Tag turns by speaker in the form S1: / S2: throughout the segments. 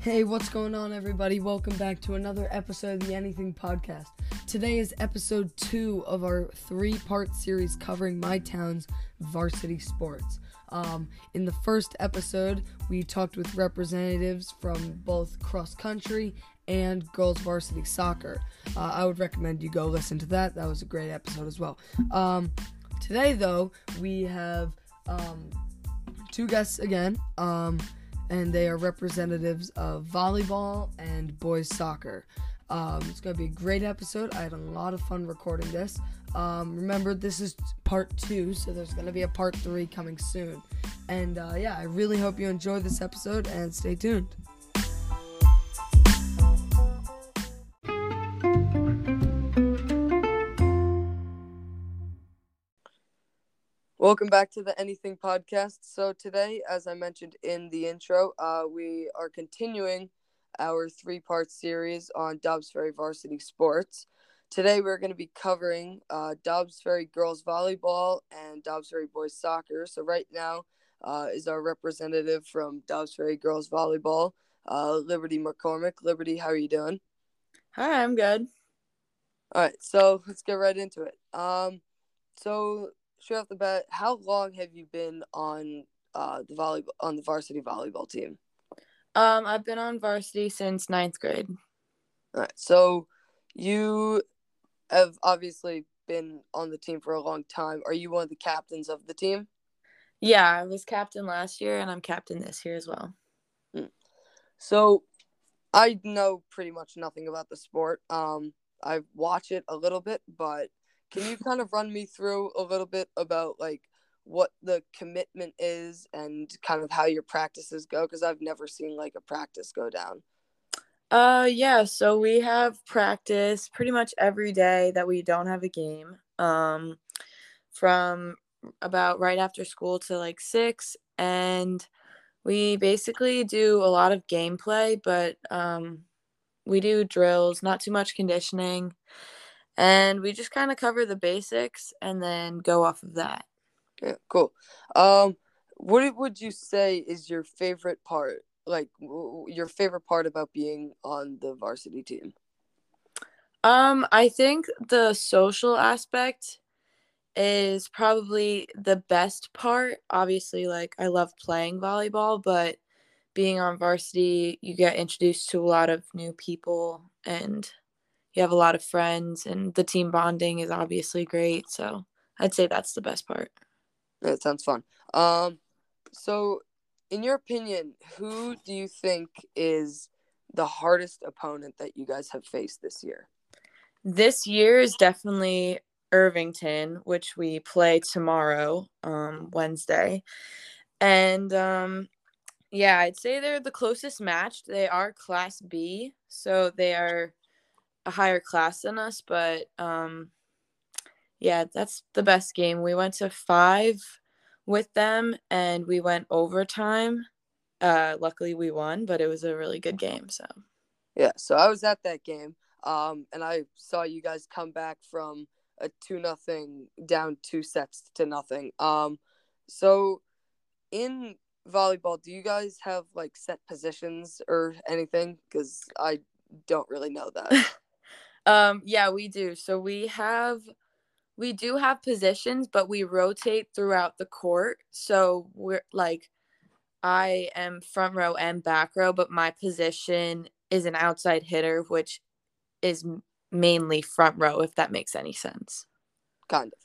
S1: Hey, what's going on, everybody? Welcome back to another episode of the Anything Podcast. Today is episode two of our three part series covering my town's varsity sports. Um, in the first episode, we talked with representatives from both cross country and girls varsity soccer. Uh, I would recommend you go listen to that. That was a great episode as well. Um, today, though, we have um, two guests again, um, and they are representatives of volleyball and boys soccer. Um, it's going to be a great episode. I had a lot of fun recording this. Um, remember, this is part two, so there's going to be a part three coming soon. And uh, yeah, I really hope you enjoy this episode and stay tuned. Welcome back to the Anything Podcast. So, today, as I mentioned in the intro, uh, we are continuing our three part series on Dobbs Ferry varsity sports. Today, we're going to be covering uh, Dobbs Ferry girls volleyball and Dobbs Ferry boys soccer. So, right now uh, is our representative from Dobbs Ferry girls volleyball, uh, Liberty McCormick. Liberty, how are you doing?
S2: Hi, I'm good.
S1: All right, so let's get right into it. Um, so straight off the bat, how long have you been on uh the volleyball on the varsity volleyball team?
S2: Um, I've been on varsity since ninth grade.
S1: All right, so you have obviously been on the team for a long time. Are you one of the captains of the team?
S2: Yeah, I was captain last year, and I'm captain this year as well.
S1: So, I know pretty much nothing about the sport. Um, I watch it a little bit, but can you kind of run me through a little bit about like what the commitment is and kind of how your practices go? Because I've never seen like a practice go down.
S2: Uh, yeah. So we have practice pretty much every day that we don't have a game. Um, from about right after school to like six, and we basically do a lot of gameplay, but um, we do drills, not too much conditioning, and we just kind of cover the basics and then go off of that.
S1: Yeah, cool. Um, what would you say is your favorite part? Like your favorite part about being on the varsity team?
S2: Um, I think the social aspect is probably the best part. Obviously, like I love playing volleyball, but being on varsity, you get introduced to a lot of new people and you have a lot of friends and the team bonding is obviously great. So, I'd say that's the best part.
S1: That sounds fun. Um, so in your opinion, who do you think is the hardest opponent that you guys have faced this year?
S2: This year is definitely Irvington, which we play tomorrow, um, Wednesday. And um, yeah, I'd say they're the closest match. They are Class B, so they are a higher class than us. But um, yeah, that's the best game. We went to five with them, and we went overtime. Uh, luckily, we won, but it was a really good game. So
S1: Yeah, so I was at that game, um, and I saw you guys come back from a two nothing down two sets to nothing. Um, so in volleyball, do you guys have like set positions or anything? Because I don't really know that.
S2: Um, yeah, we do. So we have we do have positions, but we rotate throughout the court. So we're like I am front row and back row, but my position is an outside hitter, which is mainly front row, if that makes any sense.
S1: kind of.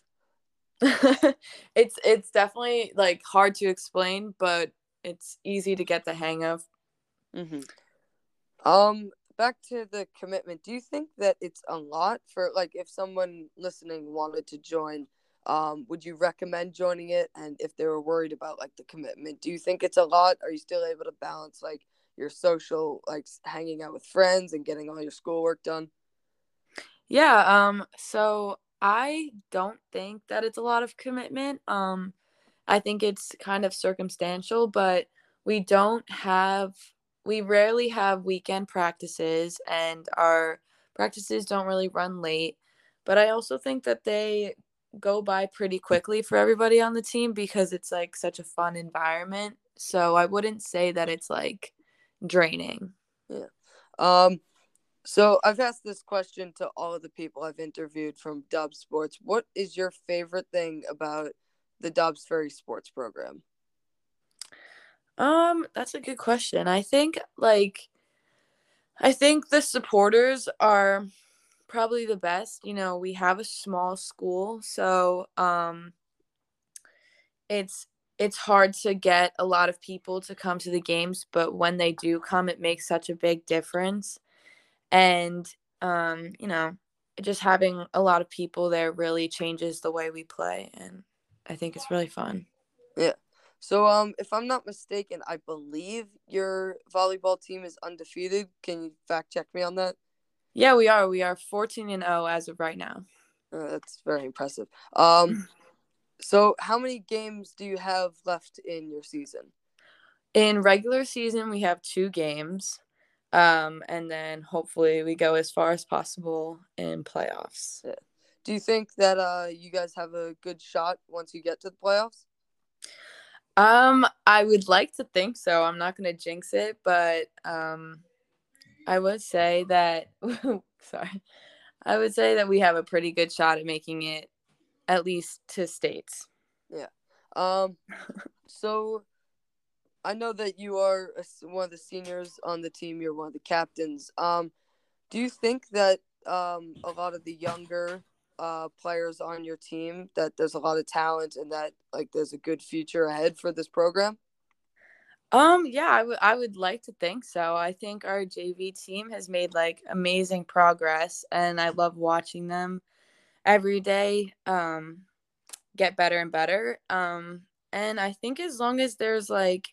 S2: it's it's definitely like hard to explain, but it's easy to get the hang of.
S1: hmm Um, back to the commitment. Do you think that it's a lot for like if someone listening wanted to join? Um, would you recommend joining it? And if they were worried about like the commitment, do you think it's a lot? Are you still able to balance like your social, like hanging out with friends and getting all your schoolwork done?
S2: Yeah, um so I don't think that it's a lot of commitment. Um I think it's kind of circumstantial, but we don't have we rarely have weekend practices and our practices don't really run late. But I also think that they go by pretty quickly for everybody on the team because it's like such a fun environment. So I wouldn't say that it's like draining.
S1: Yeah. Um. So I've asked this question to all of the people I've interviewed from Dub Sports. What is your favorite thing about the Dobbs Ferry Sports program?
S2: Um, that's a good question. I think like I think the supporters are probably the best. You know, we have a small school, so um it's it's hard to get a lot of people to come to the games, but when they do come, it makes such a big difference. And um, you know, just having a lot of people there really changes the way we play and I think it's really fun.
S1: Yeah. So um if I'm not mistaken, I believe your volleyball team is undefeated. Can you fact check me on that?
S2: Yeah, we are. We are 14 and 0 as of right now.
S1: Uh, that's very impressive. Um so how many games do you have left in your season?
S2: In regular season, we have 2 games. Um and then hopefully we go as far as possible in playoffs.
S1: Yeah. Do you think that uh you guys have a good shot once you get to the playoffs?
S2: Um, I would like to think so. I'm not to jinx it, but um, I would say that. sorry, I would say that we have a pretty good shot at making it, at least to states.
S1: Yeah. Um. so, I know that you are one of the seniors on the team. You're one of the captains. Um, do you think that um a lot of the younger uh, players on your team that there's a lot of talent and that like there's a good future ahead for this program?
S2: Um, yeah, I would I would like to think so. I think our JV team has made like amazing progress and I love watching them every day um get better and better. Um and I think as long as there's like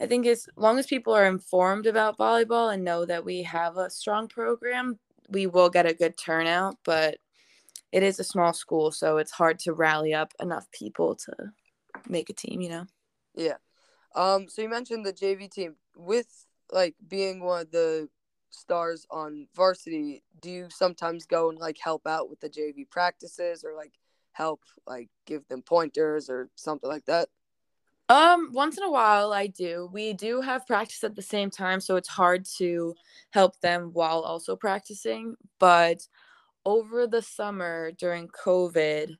S2: I think as long as people are informed about volleyball and know that we have a strong program, we will get a good turnout, but it is a small school, so it's hard to rally up enough people to make a team, you know?
S1: Yeah. Um, so you mentioned the JV team. With like being one of the stars on varsity, do you sometimes go and like help out with the JV practices or like help like give them pointers or something like that?
S2: Um, once in a while I do. We do have practice at the same time, so it's hard to help them while also practicing, but over the summer during COVID,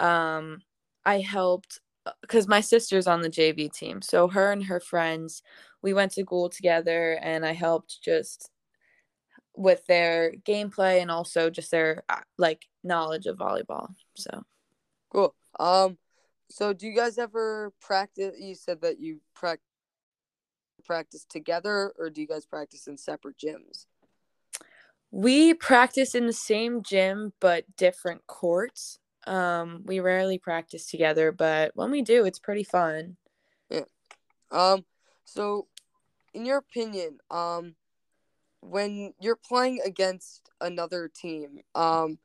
S2: um, I helped because uh, my sister's on the JV team. So her and her friends, we went to school together, and I helped just with their gameplay and also just their uh, like knowledge of volleyball. So
S1: cool. Um, so do you guys ever practice? You said that you practice practice together, or do you guys practice in separate gyms?
S2: We practice in the same gym but different courts. Um, we rarely practice together, but when we do, it's pretty fun.
S1: Yeah. Um. So, in your opinion, um, when you're playing against another team, um,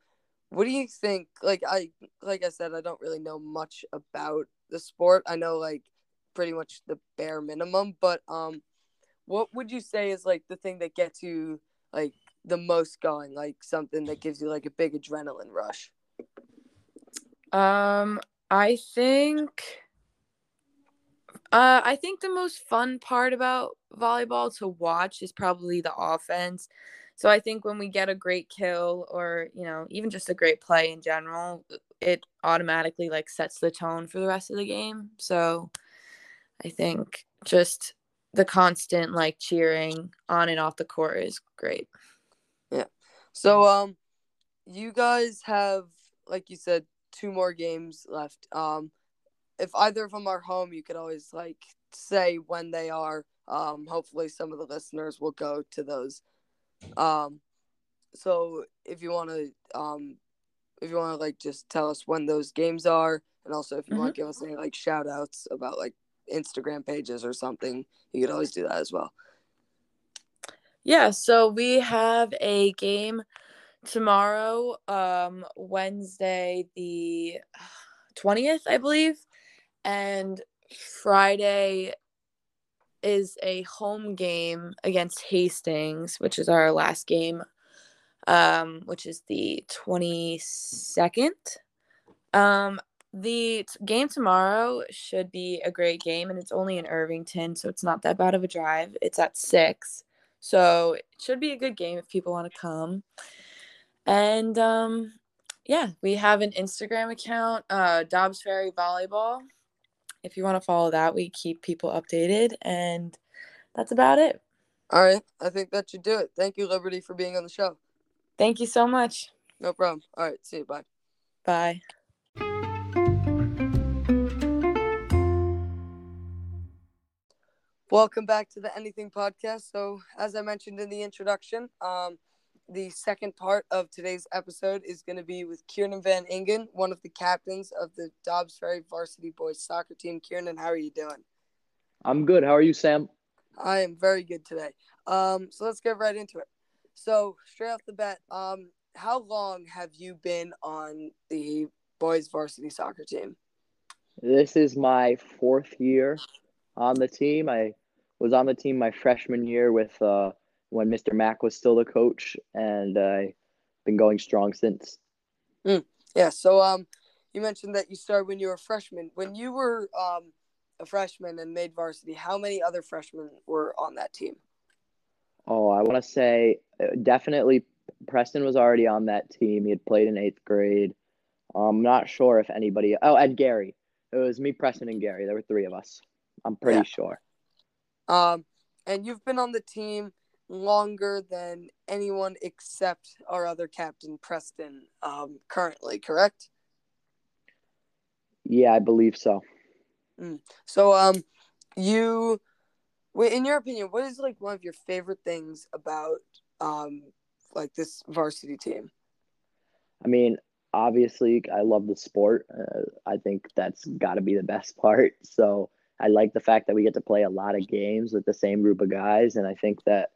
S1: what do you think? Like I, like I said, I don't really know much about the sport. I know like pretty much the bare minimum, but um, what would you say is like the thing that gets you like the most going? Like something that gives you like a big adrenaline rush?
S2: Um, I think uh, I think the most fun part about volleyball to watch is probably the offense. So I think when we get a great kill or, you know, even just a great play in general, it automatically like sets the tone for the rest of the game. So I think just the constant like cheering on and off the court is great.
S1: So um you guys have like you said two more games left. Um if either of them are home, you could always like say when they are. Um hopefully some of the listeners will go to those. Um so if you want to um if you want to like just tell us when those games are and also if you mm-hmm. want to give us any like shout outs about like Instagram pages or something, you could always do that as well.
S2: Yeah, so we have a game tomorrow, um, Wednesday the 20th, I believe, and Friday is a home game against Hastings, which is our last game, um, which is the 22nd. Um, the t- game tomorrow should be a great game, and it's only in Irvington, so it's not that bad of a drive. It's at six, So it should be a good game if people want to come. And um, yeah, we have an Instagram account, uh, Dobbs Ferry Volleyball. If you want to follow that, we keep people updated, and that's about it.
S1: All right, I think that should do it. Thank you, Liberty, for being on the show.
S2: Thank you so much.
S1: No problem. All right, see you. Bye.
S2: Bye.
S1: Welcome back to the Anything Podcast. So, as I mentioned in the introduction, um, the second part of today's episode is going to be with Kiernan Van Ingen, one of the captains of the Dobbs Ferry varsity boys soccer team. Kiernan, how are you doing?
S3: I'm good. How are you, Sam?
S1: I am very good today. Um, so let's get right into it. So straight off the bat, um, how long have you been on the boys varsity soccer team?
S3: This is my fourth year on the team. I was on the team my freshman year with uh, when Mr. Mack was still the coach, and I've been going strong since.
S1: Mm, yeah. So um, you mentioned that you started when you were a freshman. When you were um a freshman and made varsity, how many other freshmen were on that team?
S3: Oh, I want to say uh, definitely Preston was already on that team. He had played in eighth grade. I'm not sure if anybody. Oh, and Gary. It was me, Preston, and Gary. There were three of us. I'm pretty yeah. sure.
S1: Um, and you've been on the team longer than anyone except our other captain, Preston, um, currently, correct?
S3: Yeah, I believe so.
S1: Mm. So, um, you, in your opinion, what is like one of your favorite things about, um, like this varsity team?
S3: I mean, obviously, I love the sport. Uh, I think that's got to be the best part. So, I like the fact that we get to play a lot of games with the same group of guys, and I think that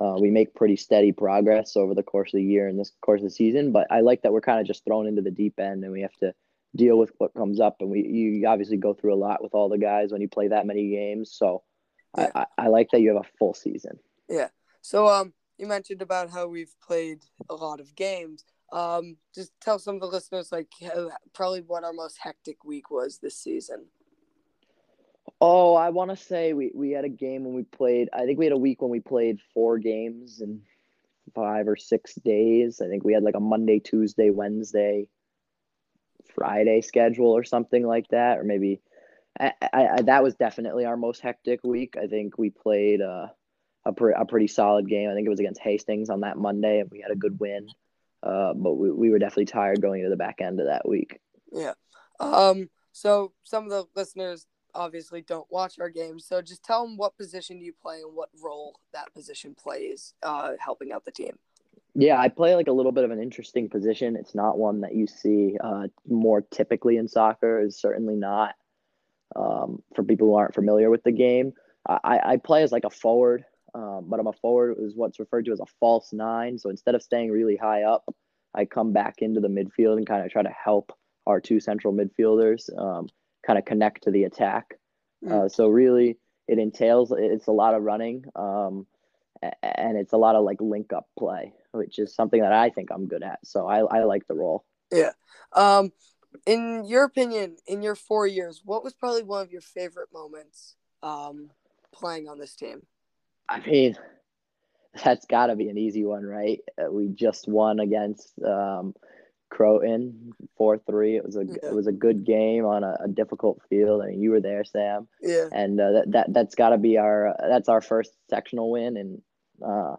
S3: uh, we make pretty steady progress over the course of the year and this course of the season. But I like that we're kind of just thrown into the deep end, and we have to deal with what comes up. And we you obviously go through a lot with all the guys when you play that many games. So yeah. I, I, I like that you have a full season.
S1: Yeah. So um, you mentioned about how we've played a lot of games. Um, just tell some of the listeners like probably what our most hectic week was this season.
S3: Oh, I want to say we, we had a game when we played. I think we had a week when we played four games in five or six days. I think we had like a Monday, Tuesday, Wednesday, Friday schedule or something like that, or maybe I, I, I that was definitely our most hectic week. I think we played uh, a pre- a pretty solid game. I think it was against Hastings on that Monday, and we had a good win. Uh, but we, we were definitely tired going into the back end of that week.
S1: Yeah. Um. So some of the listeners obviously don't watch our games. So just tell them what position you play and what role that position plays, uh, helping out the team.
S3: Yeah, I play like a little bit of an interesting position. It's not one that you see uh, more typically in soccer. Is certainly not um, for people who aren't familiar with the game. I, I play as like a forward, um, but I'm a forward is what's referred to as a false nine. So instead of staying really high up, I come back into the midfield and kind of try to help our two central midfielders. Um, kind of connect to the attack. Mm. Uh, so really, it entails it's a lot of running, um, and it's a lot of like link up play, which is something that I think I'm good at. So I, I like the role.
S1: Yeah. Um, in your opinion, in your four years, what was probably one of your favorite moments um, playing on this team?
S3: I mean, that's got to be an easy one, right? Uh, we just won against um, Croton four three. It was a yeah. it was a good game on a, a, difficult field. I mean, you were there, Sam.
S1: Yeah.
S3: And uh, that that that's got to be our that's our first sectional win in uh,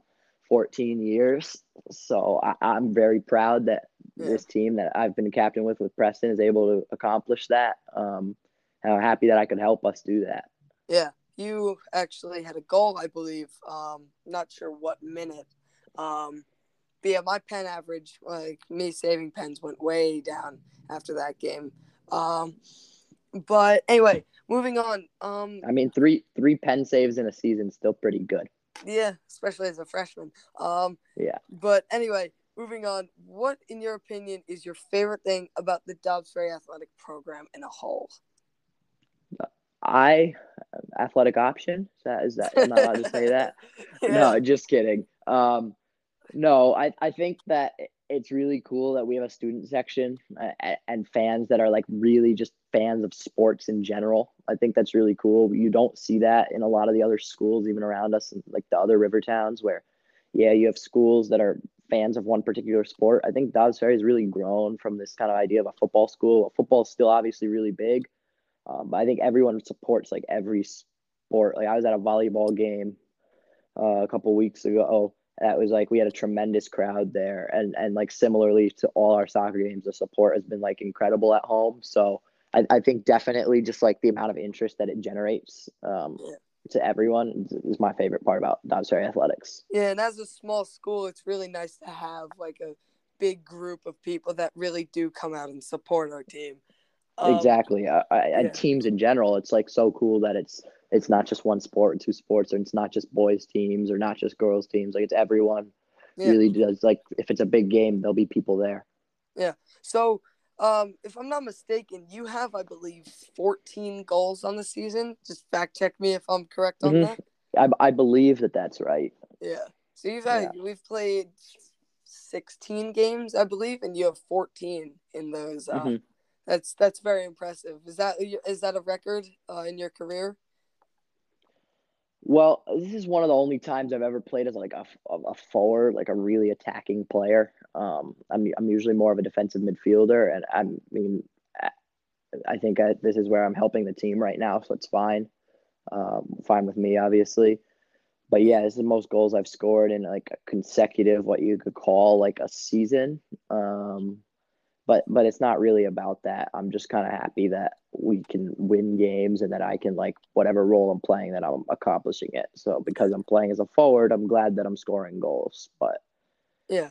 S3: 14 years. So I, am very proud that yeah. this team that I've been captain with with Preston is able to accomplish that. Um, I'm happy that I could help us do that.
S1: Yeah, you actually had a goal, I believe. Um, not sure what minute. Um, but yeah, my pen average, like me saving pens, went way down after that game. Um, but anyway, moving on. Um,
S3: I mean, three three pen saves in a season still pretty good.
S1: Yeah, especially as a freshman. Um,
S3: yeah.
S1: But anyway, moving on. What, in your opinion, is your favorite thing about the Dobbs Ferry athletic program in a whole?
S3: I athletic option. Is that is that? Am I allowed to say that? yeah. No, just kidding. Um, no, I, I think that it's really cool that we have a student section uh, and fans that are like really just fans of sports in general. I think that's really cool. You don't see that in a lot of the other schools, even around us, like the other river towns, where, yeah, you have schools that are fans of one particular sport. I think Dobbs Ferry has really grown from this kind of idea of a football school. Football is still obviously really big, um, but I think everyone supports like every sport. Like I was at a volleyball game uh, a couple weeks ago that was like we had a tremendous crowd there. And and like similarly to all our soccer games the support has been like incredible at home. So i, I think definitely just like the amount of interest that it generates um, yeah. to everyone is my favorite part about Dobbs Ferry athletics.
S1: Yeah and as a small school it's really nice to have like a big group of people that really do come out and support our team.
S3: Um, exactly. I, yeah. and teams in general it's like so cool that it's it's not just one sport, two sports, or it's not just boys teams or not just girls teams. Like it's everyone yeah. really does. Like if it's a big game, there'll be people there.
S1: Yeah. So, um, if I'm not mistaken, you have, I believe, 14 goals on the season. Just fact check me if I'm correct on mm-hmm. that.
S3: I, I believe that that's right.
S1: Yeah. So you've had yeah. we've played 16 games, I believe, and you have 14 in those. Uh, mm-hmm. That's that's very impressive. Is that is that a record uh, in your career?
S3: Well, this is one of the only times I've ever played as like a, a forward, like a really attacking player. Um, I'm I'm usually more of a defensive midfielder, and I mean, I think I, this is where I'm helping the team right now, so it's fine. Um, fine with me, obviously. But yeah, this is the most goals I've scored in like a consecutive, what you could call like a season. Um, but but it's not really about that. I'm just kind of happy that we can win games and that I can like whatever role I'm playing that I'm accomplishing it. So because I'm playing as a forward, I'm glad that I'm scoring goals. But
S1: yeah.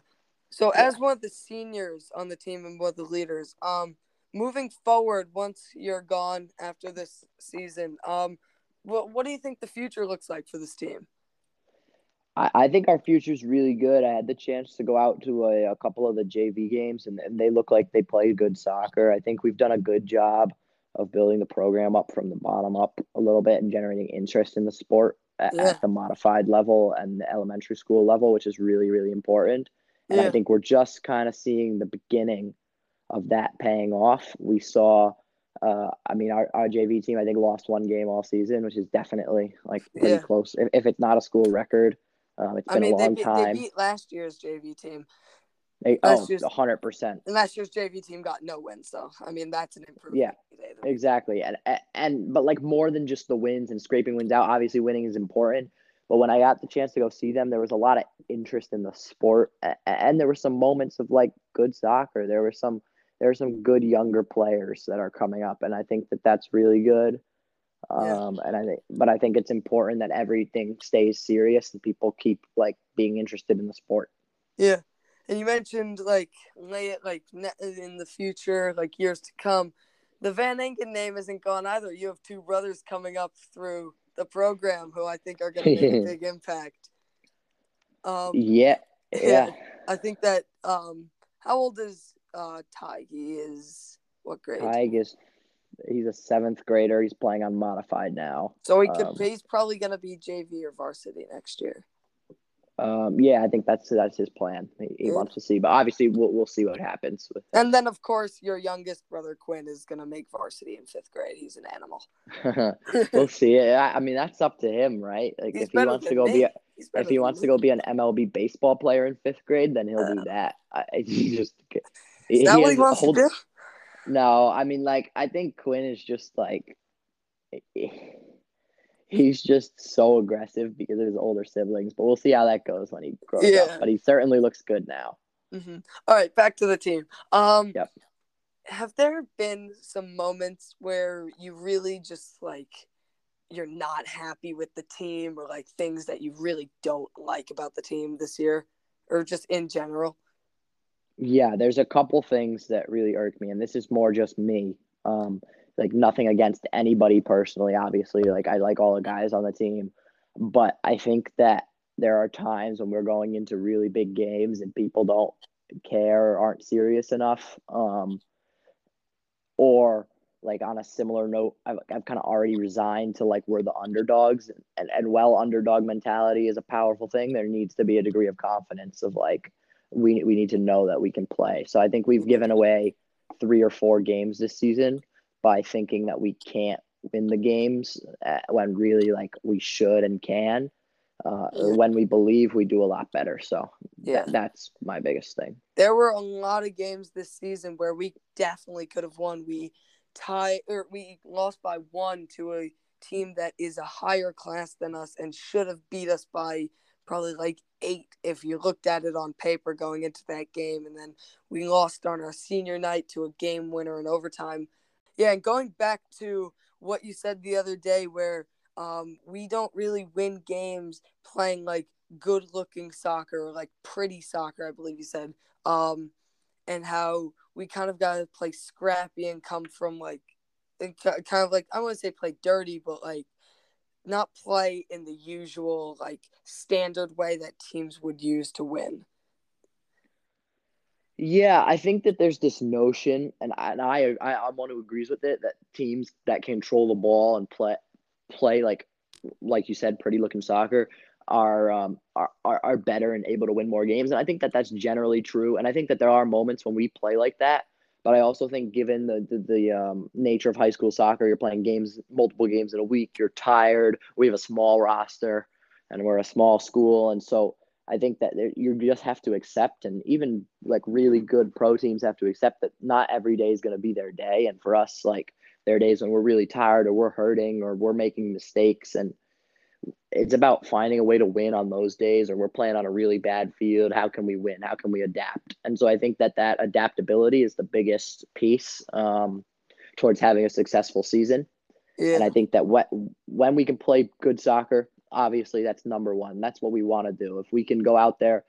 S1: So yeah. as one of the seniors on the team and one of the leaders, um, moving forward once you're gone after this season, um, what what do you think the future looks like for this team?
S3: I, I think our future is really good. I had the chance to go out to a, a couple of the JV games, and, and they look like they play good soccer. I think we've done a good job of building the program up from the bottom up a little bit and generating interest in the sport at, yeah. at the modified level and the elementary school level, which is really, really important. And yeah. I think we're just kind of seeing the beginning of that paying off. We saw, uh, I mean, our, our JV team, I think, lost one game all season, which is definitely like pretty yeah. close. If, if it's not a school record, um, it's been I mean, a long
S1: they,
S3: time.
S1: They beat last year's JV team.
S3: They, last oh, year's, 100%.
S1: And last year's JV team got no wins, so I mean that's an improvement.
S3: Yeah, exactly. And and but like more than just the wins and scraping wins out. Obviously, winning is important. But when I got the chance to go see them, there was a lot of interest in the sport, and there were some moments of like good soccer. There were some there are some good younger players that are coming up, and I think that that's really good. Um, yeah. and I think, but I think it's important that everything stays serious and people keep like being interested in the sport.
S1: Yeah, and you mentioned like lay it like in the future, like years to come. The Van Engen name isn't gone either. You have two brothers coming up through the program who I think are going to make a big impact.
S3: Um, yeah, yeah,
S1: I think that. Um, how old is uh, Tig? He is what grade?
S3: Ty is he's a seventh grader. He's playing on modified now.
S1: So he could. Um, he's probably going to be JV or varsity next year.
S3: Um, yeah, I think that's that's his plan. He, he wants to see, but obviously we'll we'll see what happens. With
S1: and then of course your youngest brother Quinn is going to make varsity in fifth grade. He's an animal.
S3: we'll see. I, I mean, that's up to him, right? Like he's if he wants to go me. be, a, if he wants me. to go be an MLB baseball player in fifth grade, then he'll do that. I, he just.
S1: Is he that what he wants to do?
S3: No, I mean, like, I think Quinn is just like, he's just so aggressive because of his older siblings. But we'll see how that goes when he grows yeah. up. But he certainly looks good now.
S1: Mm-hmm. All right, back to the team. Um, yep. Have there been some moments where you really just like you're not happy with the team, or like things that you really don't like about the team this year, or just in general?
S3: Yeah, there's a couple things that really irk me, and this is more just me. Um, like nothing against anybody personally, obviously. Like I like all the guys on the team, but I think that there are times when we're going into really big games and people don't care or aren't serious enough. Um, or like on a similar note, I've, I've kind of already resigned to like we're the underdogs and, and while underdog mentality is a powerful thing, there needs to be a degree of confidence of like, we we need to know that we can play. So I think we've given away three or four games this season by thinking that we can't win the games uh, when really like we should and can. Uh, when we believe we do a lot better. So yeah, th- that's my biggest thing.
S1: There were a lot of games this season where we definitely could have won. We tie or we lost by one to a team that is a higher class than us and should have beat us by probably like eight if you looked at it on paper going into that game. And then we lost on our senior night to a game winner in overtime. Yeah, and going back to what you said the other day, where um, we don't really win games playing like good looking soccer or like pretty soccer, I believe you said. Um, and how we kind of got to play scrappy and come from like, kind of like, I want to say play dirty, but like not play in the usual like standard way that teams would use to win.
S3: Yeah, I think that there's this notion, and I, and I, I, I'm one who agrees with it, that teams that control the ball and play, play like, like you said, pretty looking soccer are, um, are, are, are better and able to win more games. And I think that that's generally true. And I think that there are moments when we play like that but I also think, given the the, the um, nature of high school soccer, you're playing games, multiple games in a week. You're tired. We have a small roster, and we're a small school, and so I think that you just have to accept, and even like really good pro teams have to accept that not every day is going to be their day. And for us, like there are days when we're really tired, or we're hurting, or we're making mistakes, and it's about finding a way to win on those days or we're playing on a really bad field how can we win? How can we adapt? And so i think that that adaptability is the biggest piece um, towards having a successful season. Yeah. and i think that what, when we can play good soccer obviously that's number one. That's what we want to do. If we can go out there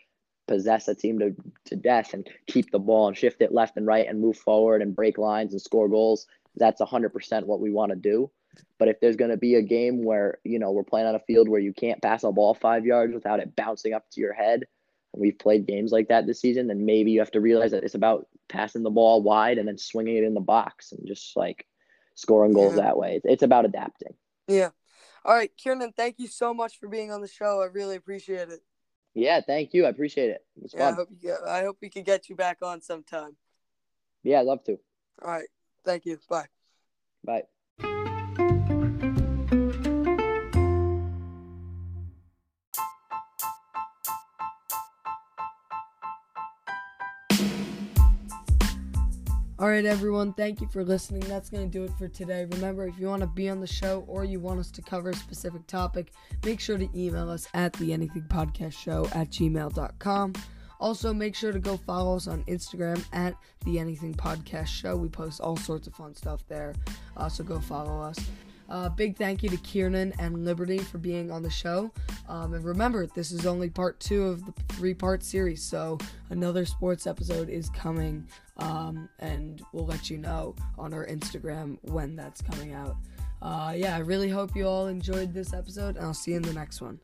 S3: possess a team to, to death and keep the ball and shift it left and right and move forward and break lines and score goals that's 100% what we want to do but if there's going to be a game where, you know, we're playing on a field where you can't pass a ball five yards without it bouncing up to your head, and we've played games like that this season, then maybe you have to realize that it's about passing the ball wide and then swinging it in the box and just like scoring goals yeah. that way. It's about adapting.
S1: Yeah. All right, Kiernan, thank you so much for being on the show. I really appreciate it.
S3: Yeah, thank you. I appreciate it.
S1: Yeah, I hope, you get, I hope we can get you back on sometime.
S3: Yeah, I'd love to.
S1: All right. Thank you. Bye.
S3: Bye.
S1: All right, everyone, thank you for listening. That's going to do it for today. Remember, if you want to be on the show or you want us to cover a specific topic, make sure to email us at the anything podcast show at gmail.com. Also, make sure to go follow us on Instagram at the anything podcast show. We post all sorts of fun stuff there. Uh, so go follow us. Uh, big thank you to Kiernan and Liberty for being on the show. Um, and remember, this is only part two of the three part series, so another sports episode is coming. Um, and we'll let you know on our Instagram when that's coming out. Uh, yeah, I really hope you all enjoyed this episode, and I'll see you in the next one.